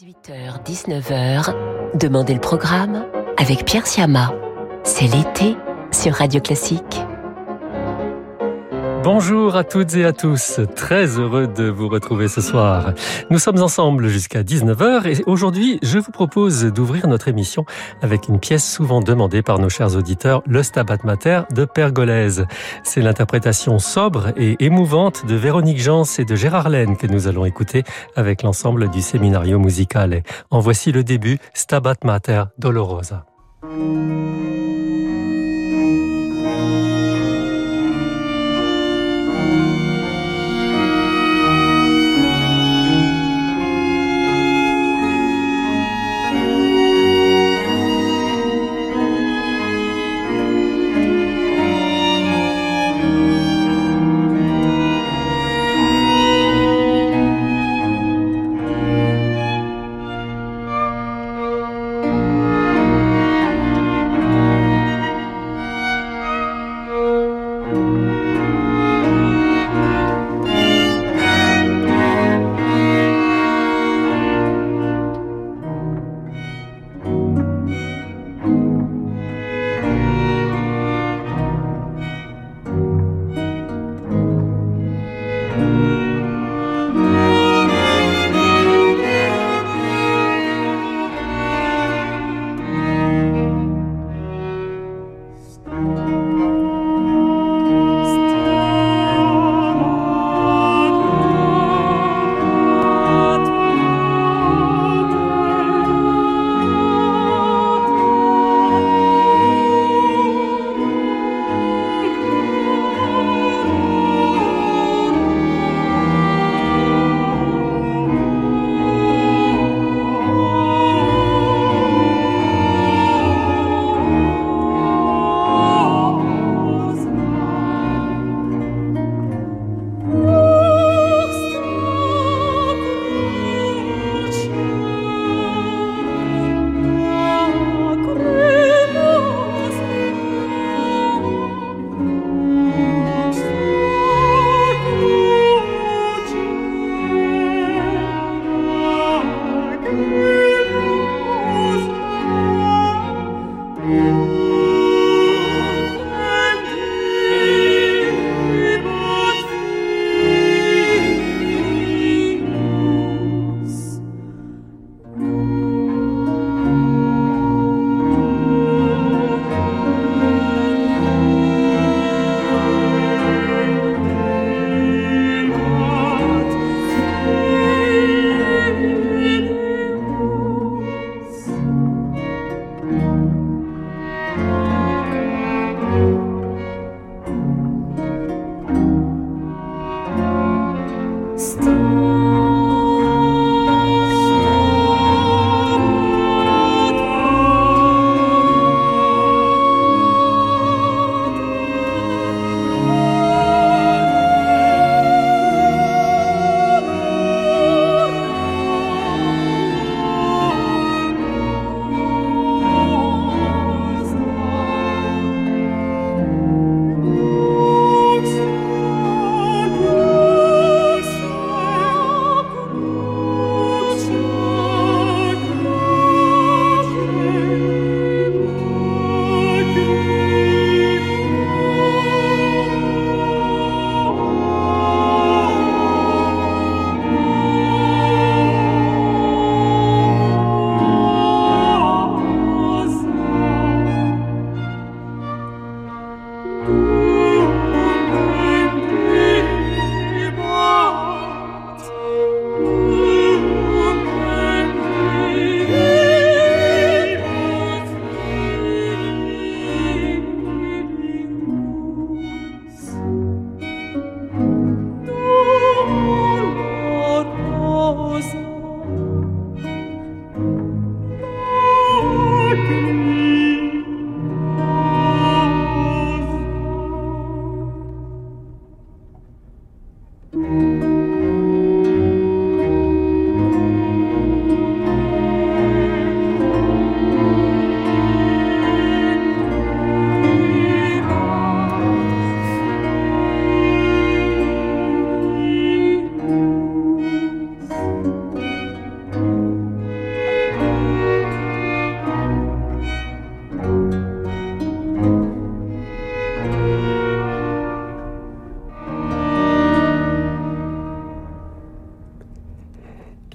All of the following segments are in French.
18h-19h, Demandez le programme avec Pierre Siama. C'est l'été sur Radio Classique. Bonjour à toutes et à tous, très heureux de vous retrouver ce soir. Nous sommes ensemble jusqu'à 19h et aujourd'hui je vous propose d'ouvrir notre émission avec une pièce souvent demandée par nos chers auditeurs, le Stabat Mater de Pergolèse. C'est l'interprétation sobre et émouvante de Véronique Jans et de Gérard Laine que nous allons écouter avec l'ensemble du Seminario Musicale. En voici le début, Stabat Mater Dolorosa.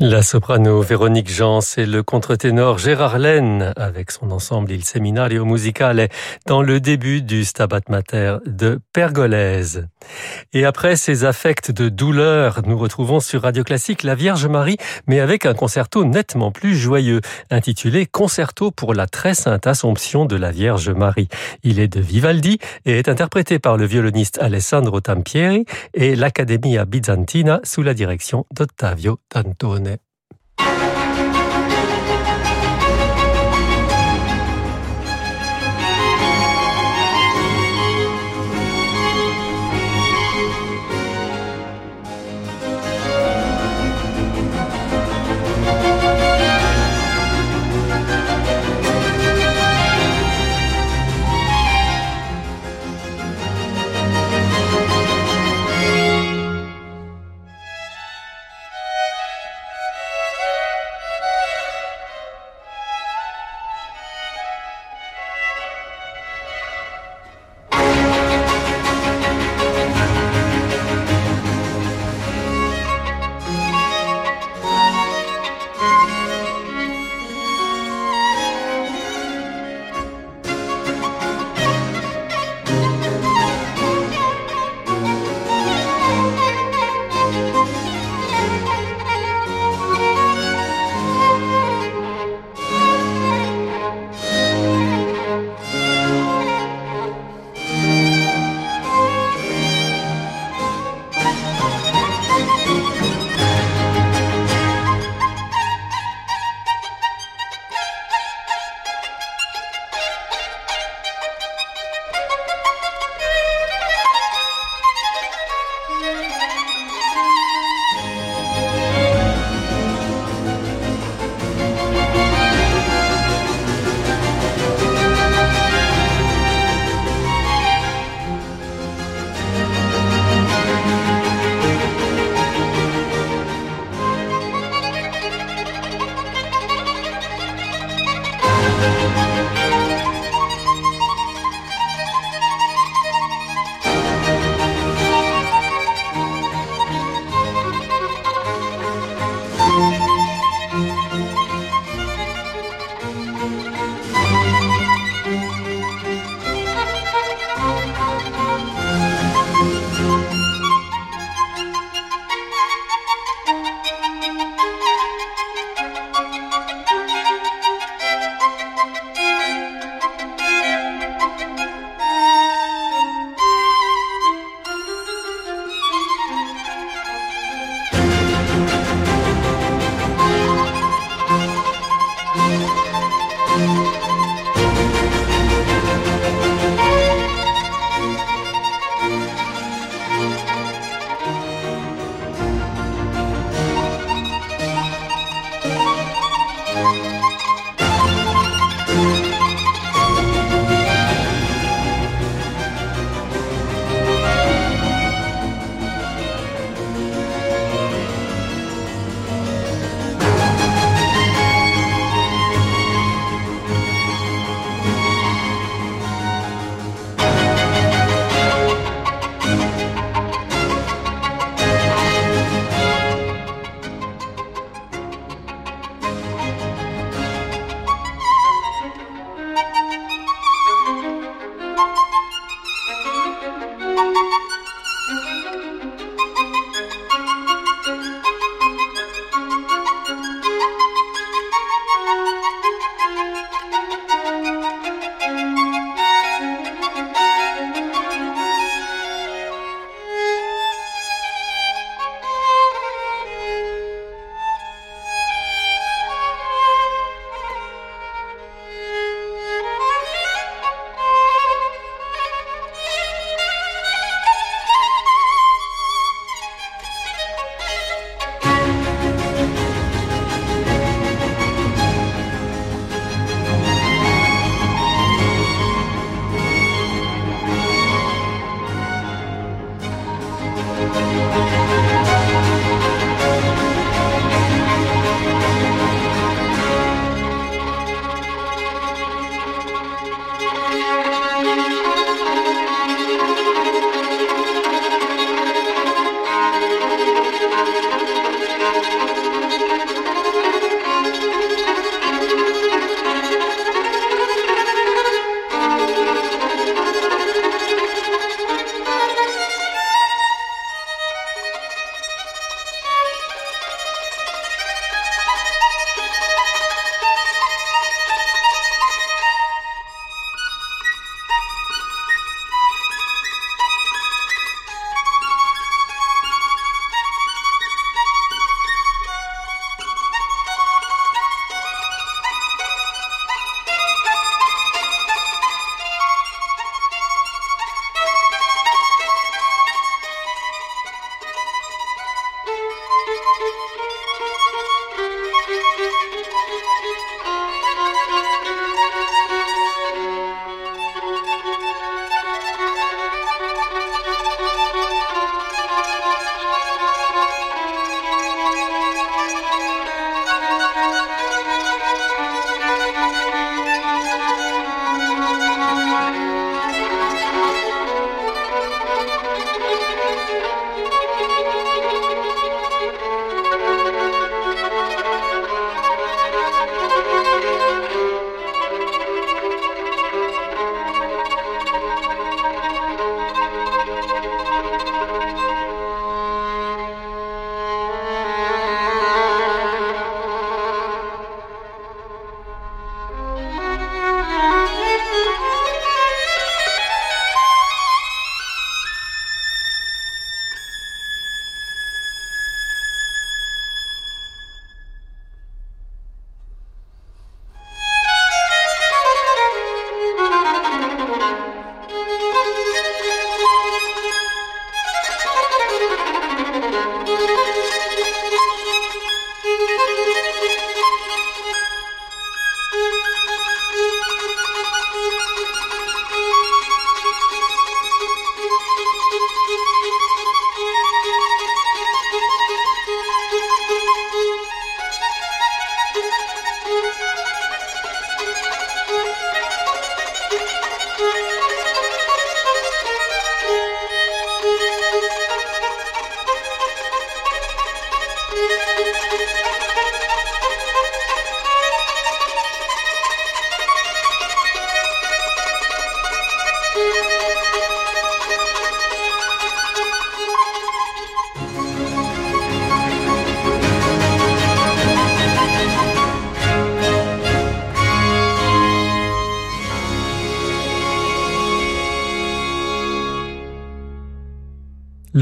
La soprano Véronique Jean et le contre-ténor Gérard Laine avec son ensemble Il Seminario Musicale dans le début du Stabat Mater de Pergolèse. Et après ces affects de douleur, nous retrouvons sur Radio Classique la Vierge Marie, mais avec un concerto nettement plus joyeux, intitulé Concerto pour la très sainte Assomption de la Vierge Marie. Il est de Vivaldi et est interprété par le violoniste Alessandro Tampieri et l'Accademia Bizantina sous la direction d'Ottavio Dantone.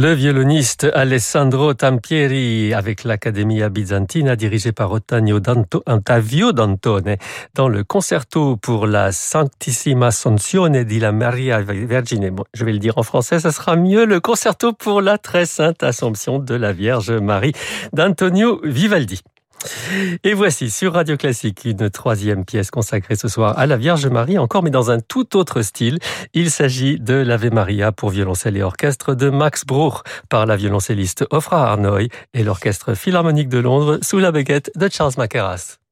Le violoniste Alessandro Tampieri avec l'Accademia Bizantina dirigée par Ottavio Dantone dans le concerto pour la Santissima Ascensione di la Maria Vergine. Bon, je vais le dire en français, ça sera mieux. Le concerto pour la très sainte Assomption de la Vierge Marie d'Antonio Vivaldi. Et voici sur Radio Classique une troisième pièce consacrée ce soir à la Vierge Marie, encore mais dans un tout autre style. Il s'agit de l'Ave Maria pour violoncelle et orchestre de Max Bruch par la violoncelliste Ofra Arnoy et l'Orchestre Philharmonique de Londres sous la baguette de Charles Mackerras.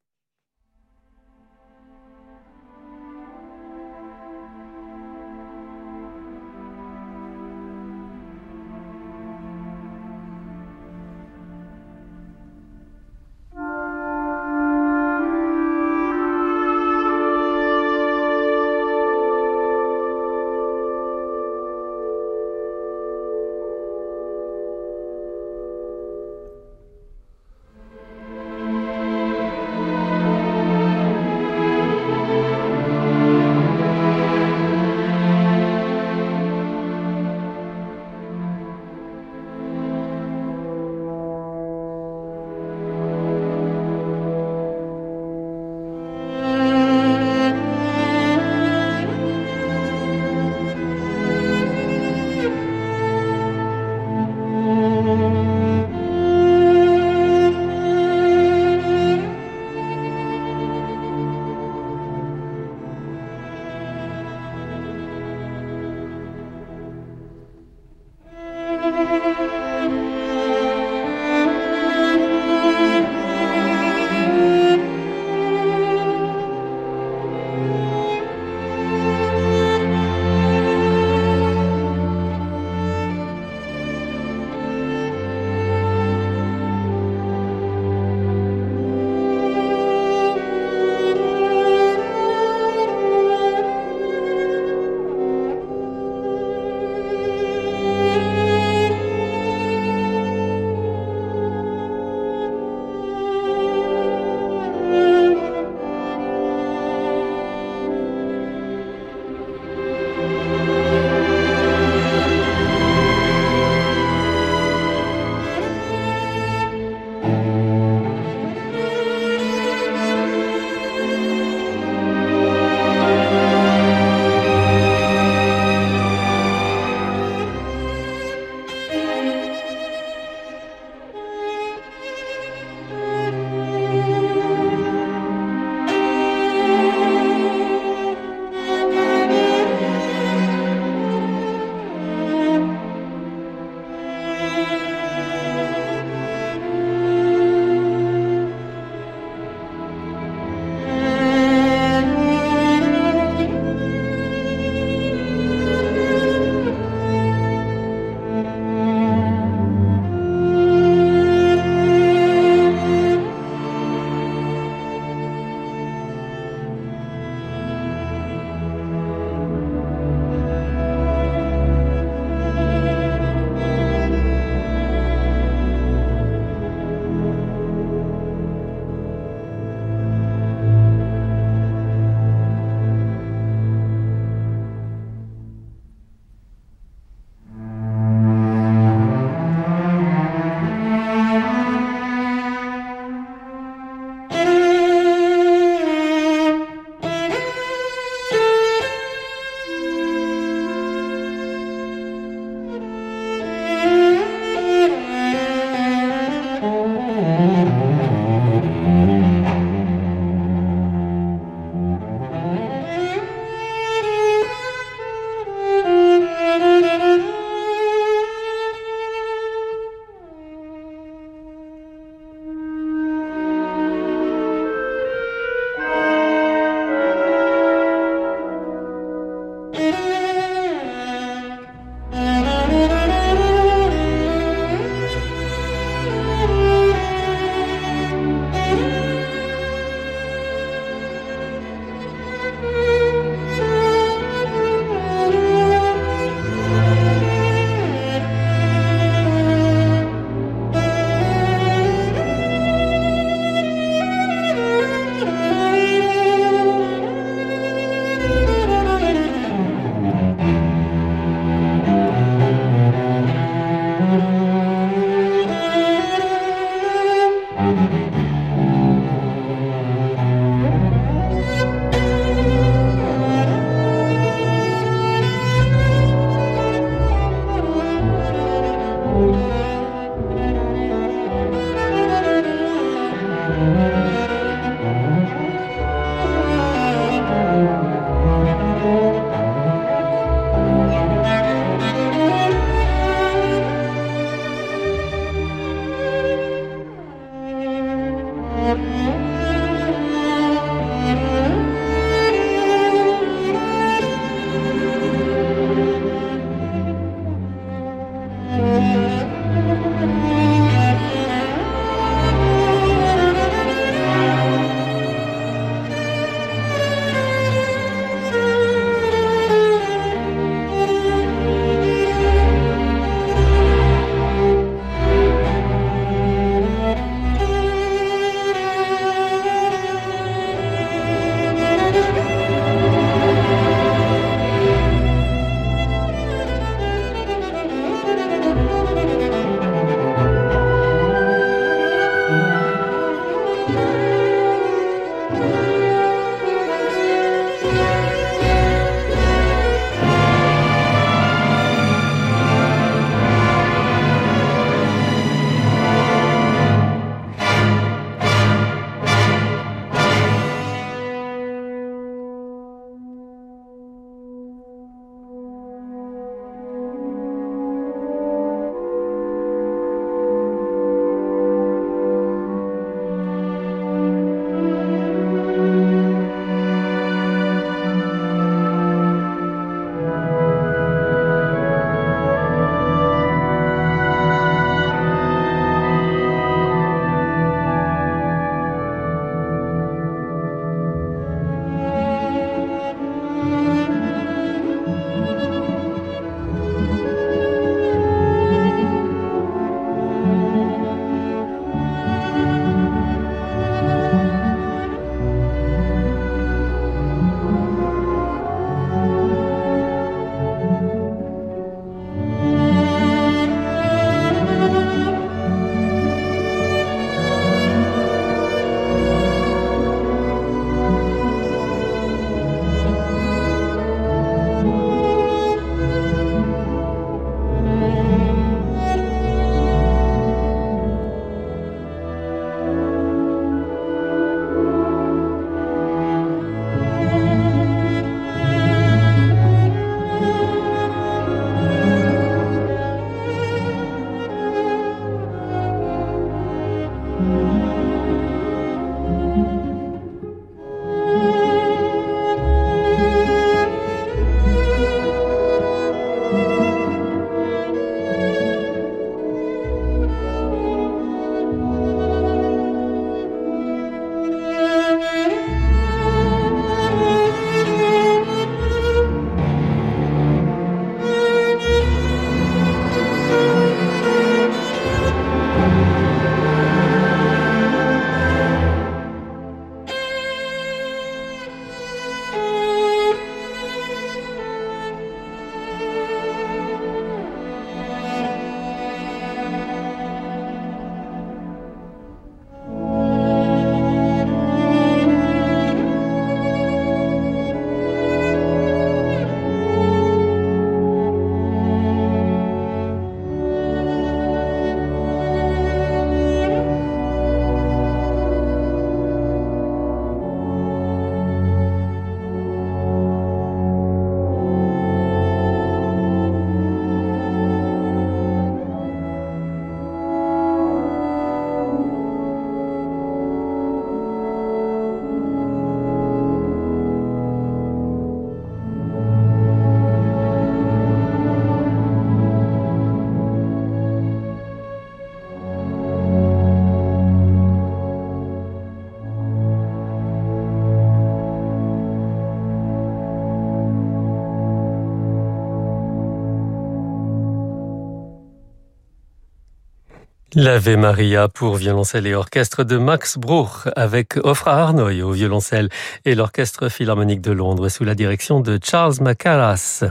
L'Ave Maria pour violoncelle et orchestre de Max Bruch avec Ofra Arnoy au violoncelle et l'Orchestre Philharmonique de Londres sous la direction de Charles Macaras.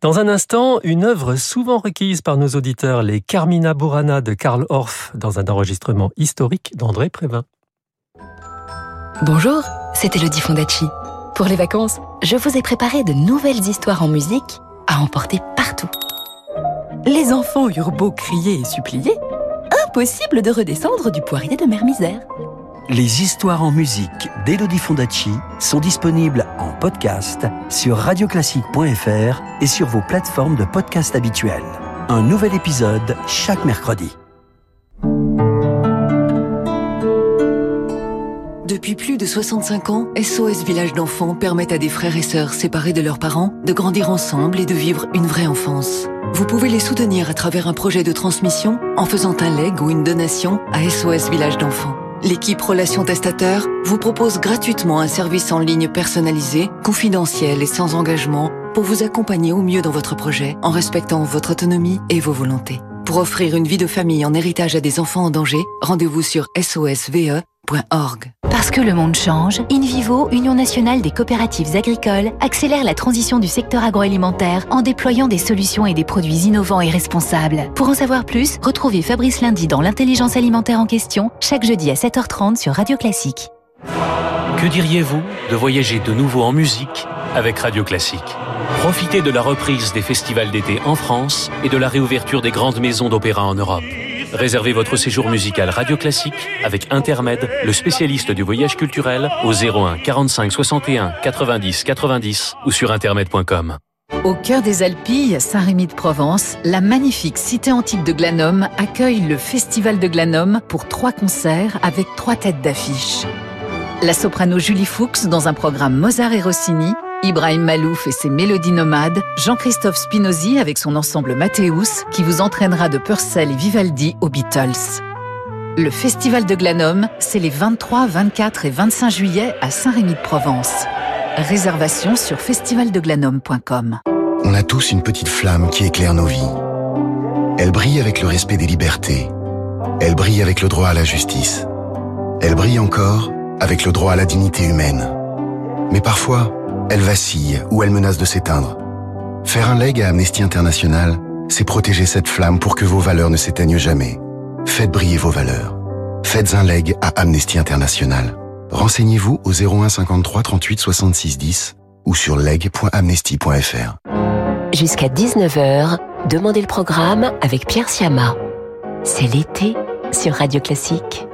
Dans un instant, une œuvre souvent requise par nos auditeurs, les Carmina Burana de Karl Orff dans un enregistrement historique d'André Prévin. Bonjour, c'est Elodie Fondacci. Pour les vacances, je vous ai préparé de nouvelles histoires en musique à emporter partout. Les enfants eurent beau crier et supplier, impossible de redescendre du poirier de Mère Misère. Les histoires en musique d'Elodie Fondacci sont disponibles en podcast sur radioclassique.fr et sur vos plateformes de podcast habituelles. Un nouvel épisode chaque mercredi. Depuis plus de 65 ans, SOS Village d'enfants permet à des frères et sœurs séparés de leurs parents de grandir ensemble et de vivre une vraie enfance. Vous pouvez les soutenir à travers un projet de transmission en faisant un leg ou une donation à SOS Village d'enfants. L'équipe Relations Testateurs vous propose gratuitement un service en ligne personnalisé, confidentiel et sans engagement pour vous accompagner au mieux dans votre projet en respectant votre autonomie et vos volontés. Pour offrir une vie de famille en héritage à des enfants en danger, rendez-vous sur sosve.org. Parce que le monde change, InVivo, Union nationale des coopératives agricoles, accélère la transition du secteur agroalimentaire en déployant des solutions et des produits innovants et responsables. Pour en savoir plus, retrouvez Fabrice Lundi dans l'intelligence alimentaire en question, chaque jeudi à 7h30 sur Radio Classique. Que diriez-vous de voyager de nouveau en musique avec Radio Classique? Profitez de la reprise des festivals d'été en France et de la réouverture des grandes maisons d'opéra en Europe. Réservez votre séjour musical Radio Classique avec Intermed, le spécialiste du voyage culturel, au 01 45 61 90 90 ou sur intermed.com. Au cœur des Alpilles, Saint-Rémy de Provence, la magnifique cité antique de Glanum accueille le Festival de Glanum pour trois concerts avec trois têtes d'affiche. La soprano Julie Fuchs dans un programme Mozart et Rossini, Ibrahim Malouf et ses mélodies nomades, Jean-Christophe Spinozzi avec son ensemble Mathéus qui vous entraînera de Purcell et Vivaldi aux Beatles. Le Festival de Glanum, c'est les 23, 24 et 25 juillet à Saint-Rémy-de-Provence. Réservation sur festivaldeglanum.com. On a tous une petite flamme qui éclaire nos vies. Elle brille avec le respect des libertés. Elle brille avec le droit à la justice. Elle brille encore avec le droit à la dignité humaine. Mais parfois, elle vacille ou elle menace de s'éteindre. Faire un leg à Amnesty International, c'est protéger cette flamme pour que vos valeurs ne s'éteignent jamais. Faites briller vos valeurs. Faites un leg à Amnesty International. Renseignez-vous au 01 53 38 66 10 ou sur leg.amnesty.fr. Jusqu'à 19h, Demandez le programme avec Pierre Siama. C'est l'été sur Radio Classique.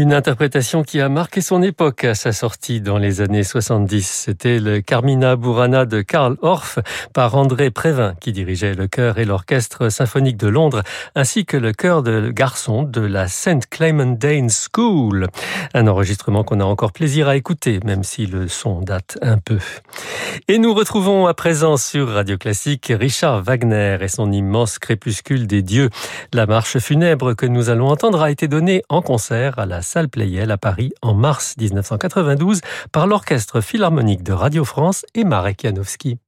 Une interprétation qui a marqué son époque à sa sortie dans les années 70. C'était le Carmina Burana de Karl Orff par André Prévin qui dirigeait le chœur et l'orchestre symphonique de Londres ainsi que le chœur de garçons de la St. Clement Dane School. Un enregistrement qu'on a encore plaisir à écouter même si le son date un peu. Et nous retrouvons à présent sur Radio Classique Richard Wagner et son immense crépuscule des dieux. La marche funèbre que nous allons entendre a été donnée en concert à la salle Playel à Paris en mars 1992 par l'Orchestre Philharmonique de Radio France et Marek Janowski.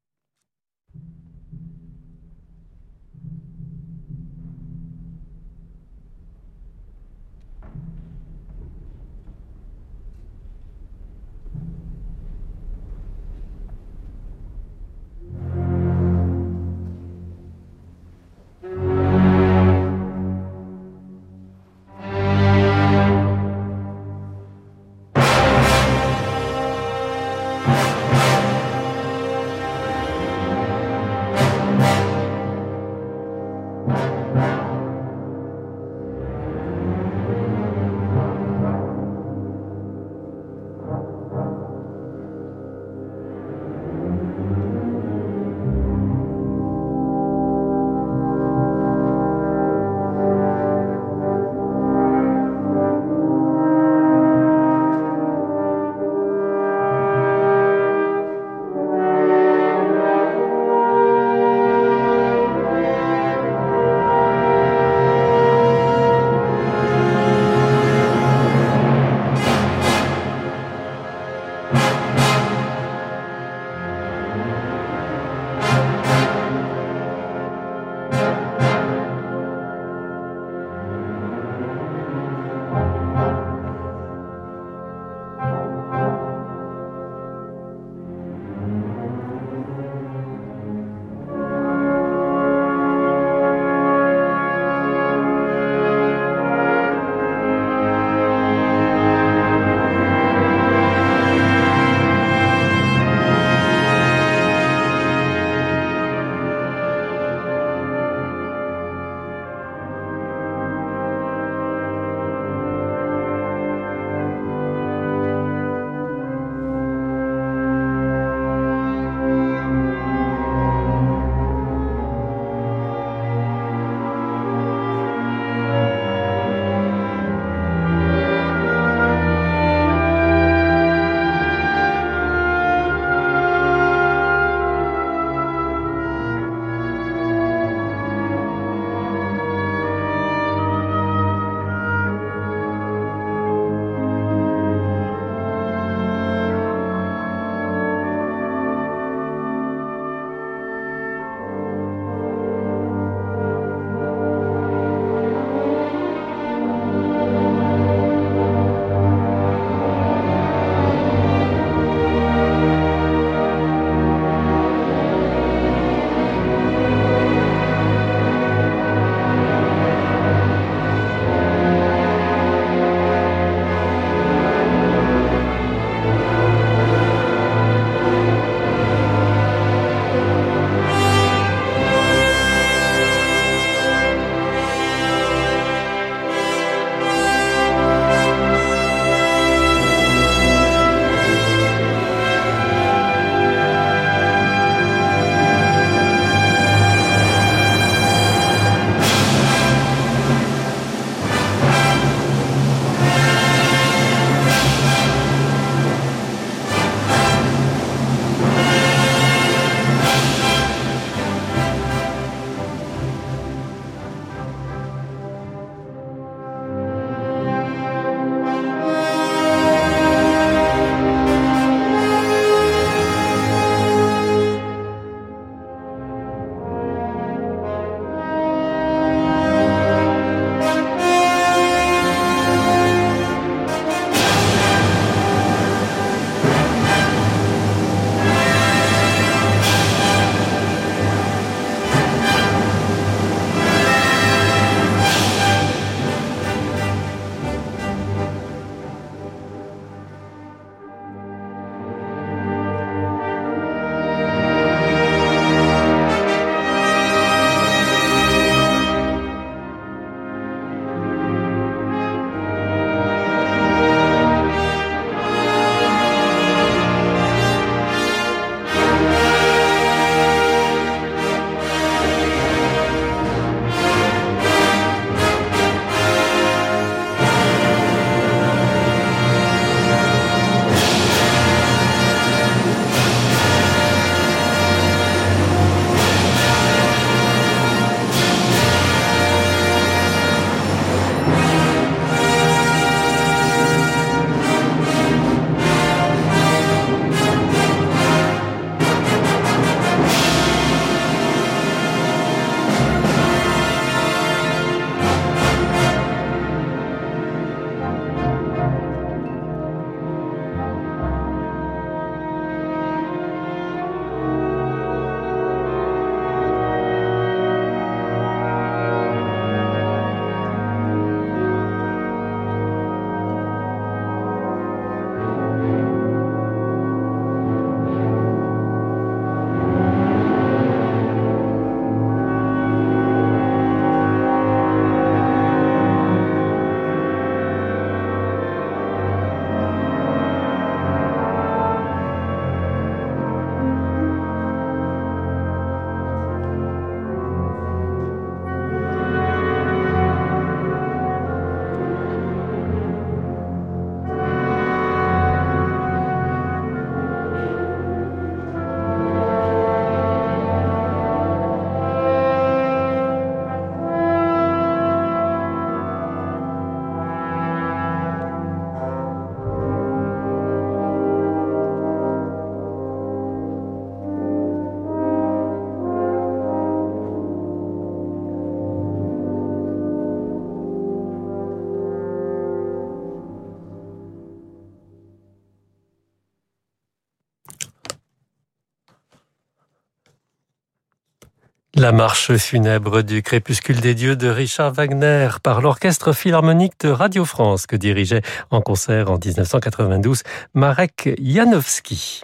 La marche funèbre du crépuscule des dieux de Richard Wagner par l'orchestre philharmonique de Radio France que dirigeait en concert en 1992 Marek Janowski.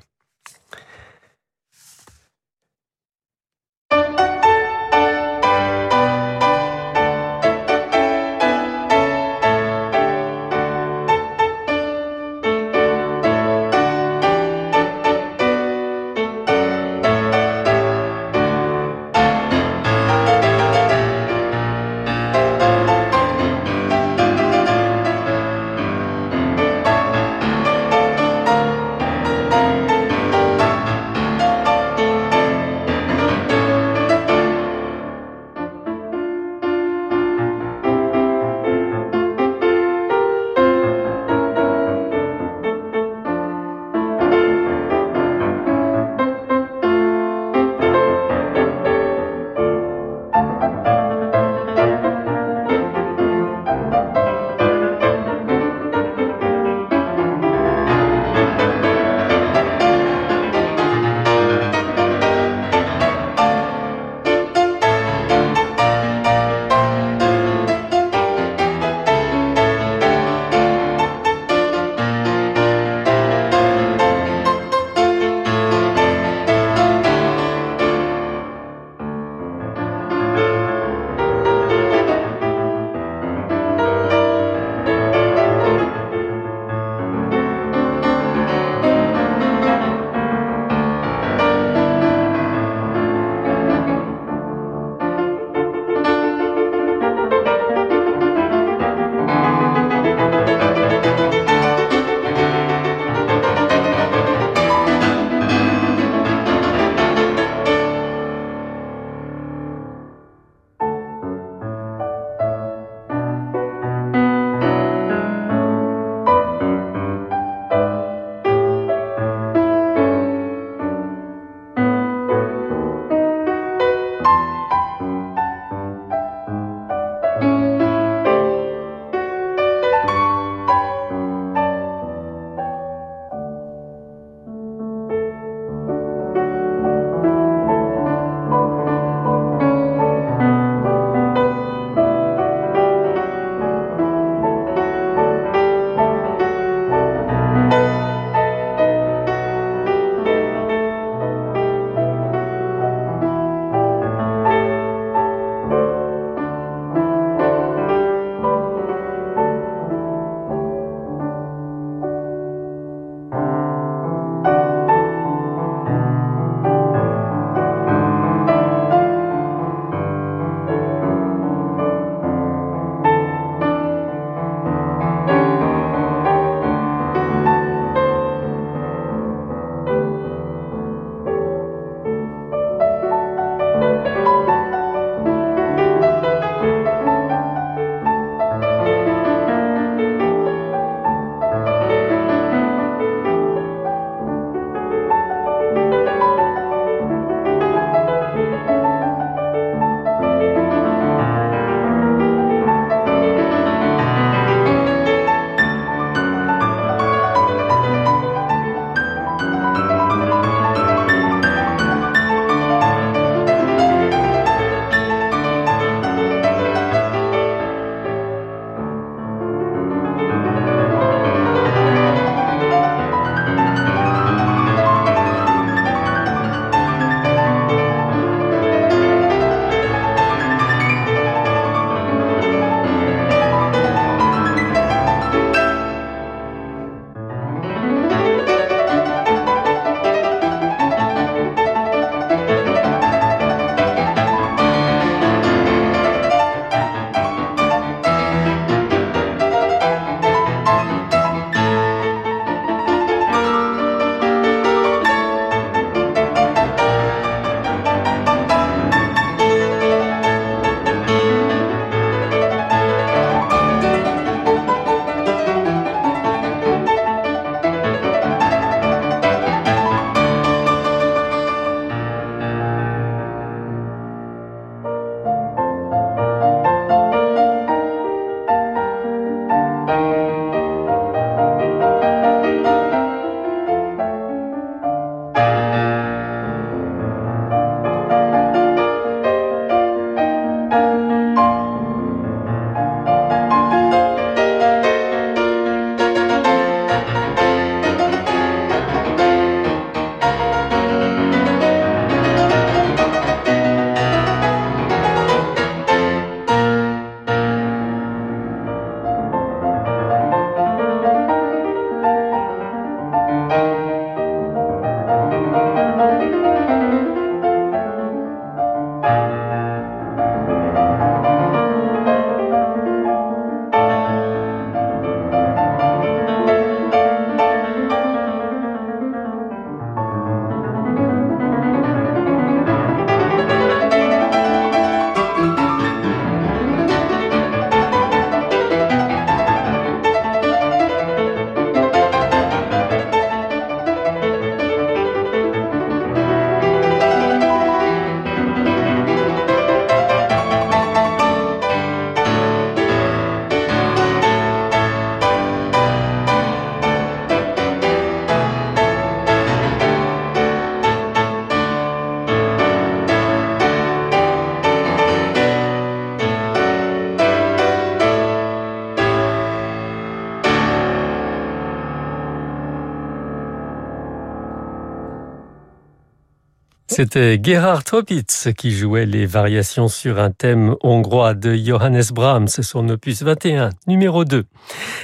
C'était Gerhard Tropitz qui jouait les variations sur un thème hongrois de Johannes Brahms, son opus 21, numéro 2.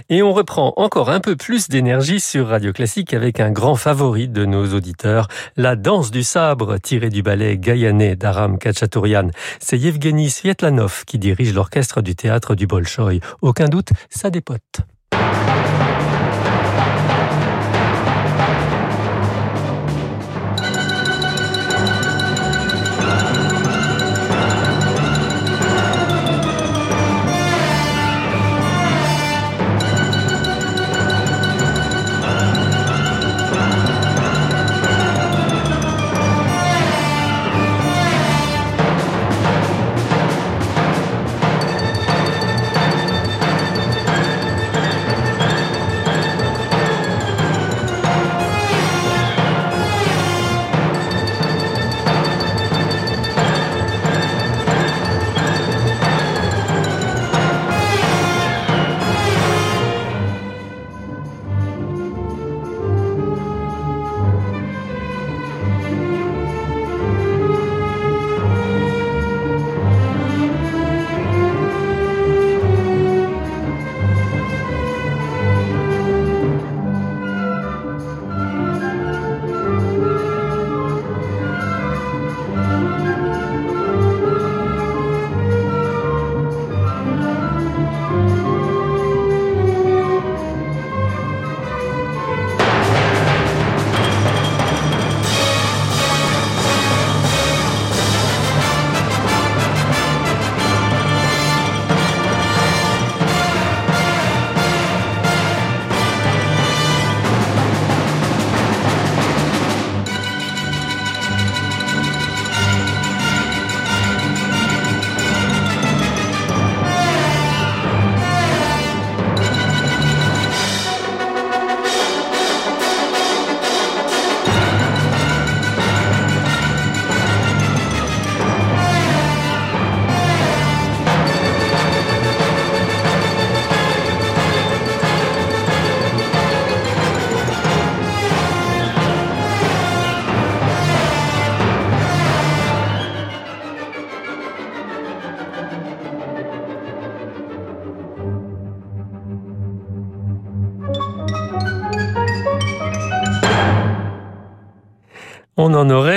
Et on reprend encore un peu plus d'énergie sur Radio Classique avec un grand favori de nos auditeurs, la danse du sabre tirée du ballet Gaïané d'Aram Kachatourian. C'est Yevgeny Svietlanov qui dirige l'orchestre du théâtre du Bolchoï. Aucun doute, ça dépote.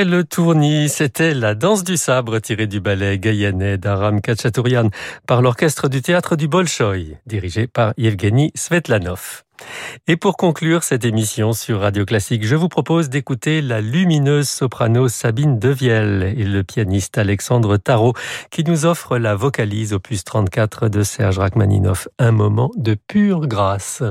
Le tournis. C'était la danse du sabre tirée du ballet gaïanais d'Aram Kachatourian par l'orchestre du théâtre du Bolchoï, dirigé par Yevgeny Svetlanov. Et pour conclure cette émission sur Radio Classique, je vous propose d'écouter la lumineuse soprano Sabine Devielle et le pianiste Alexandre Tarot qui nous offre la vocalise opus 34 de Serge Rachmaninoff, un moment de pure grâce.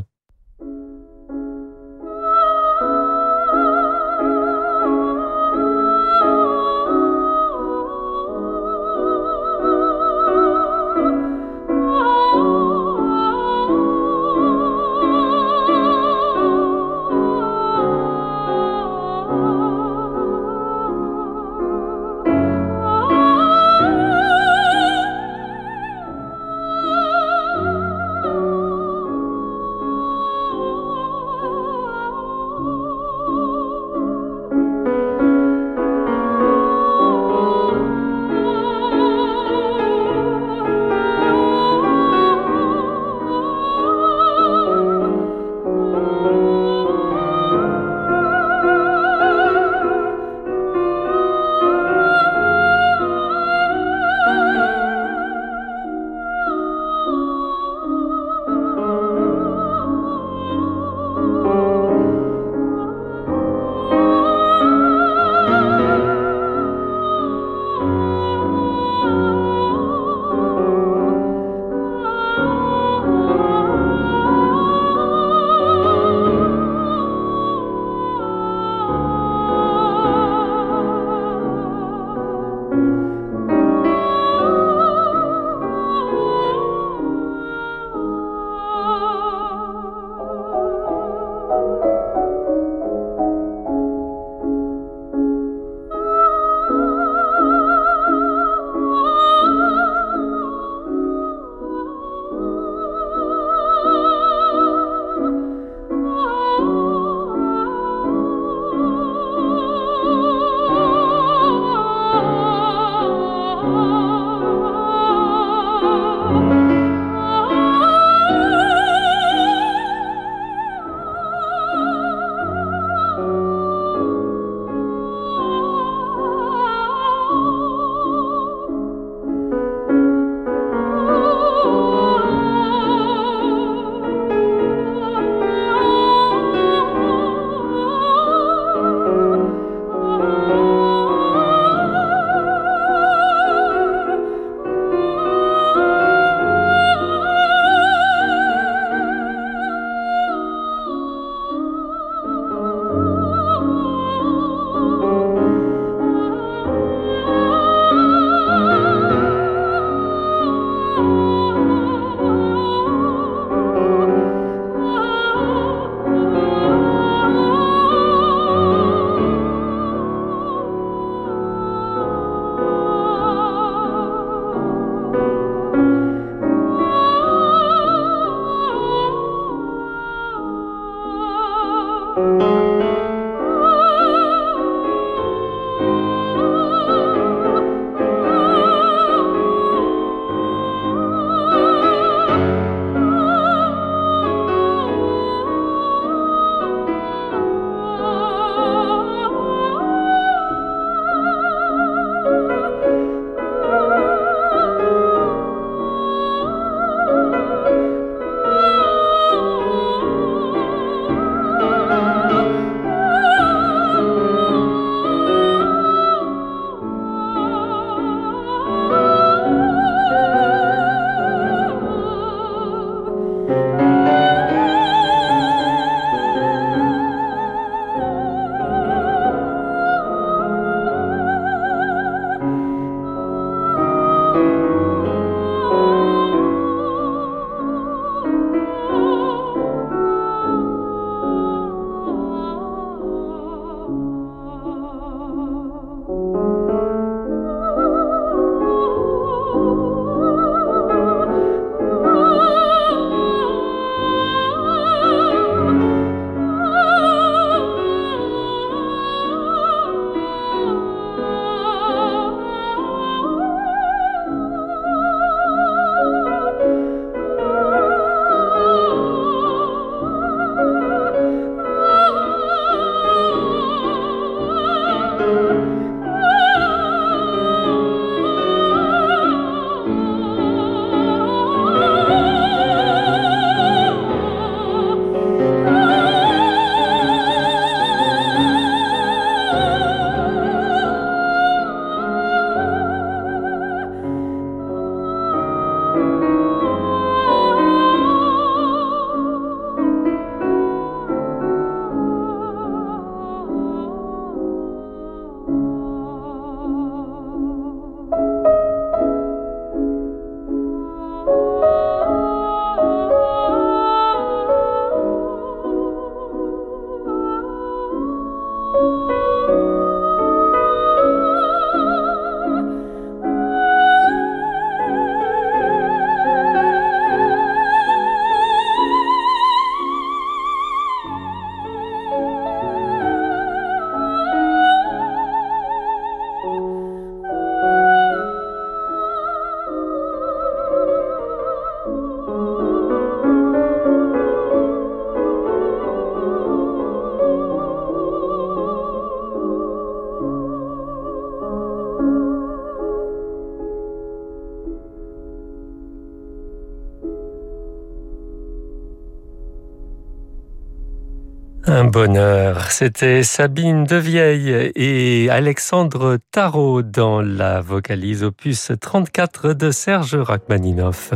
Bonheur. C'était Sabine Devieille et Alexandre Tarot dans la vocalise opus 34 de Serge Rachmaninoff.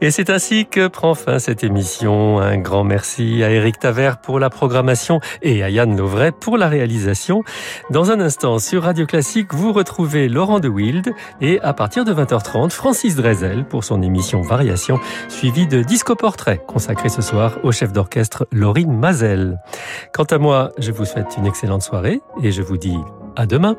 Et c'est ainsi que prend fin cette émission. Un grand merci à Eric Taver pour la programmation et à Yann Lovray pour la réalisation. Dans un instant, sur Radio Classique, vous retrouvez Laurent de Wild et à partir de 20h30, Francis Drezel pour son émission Variation, suivie de Disco Portrait, consacré ce soir au chef d'orchestre Laurine Mazel. Quant à moi, je vous souhaite une excellente soirée et je vous dis à demain.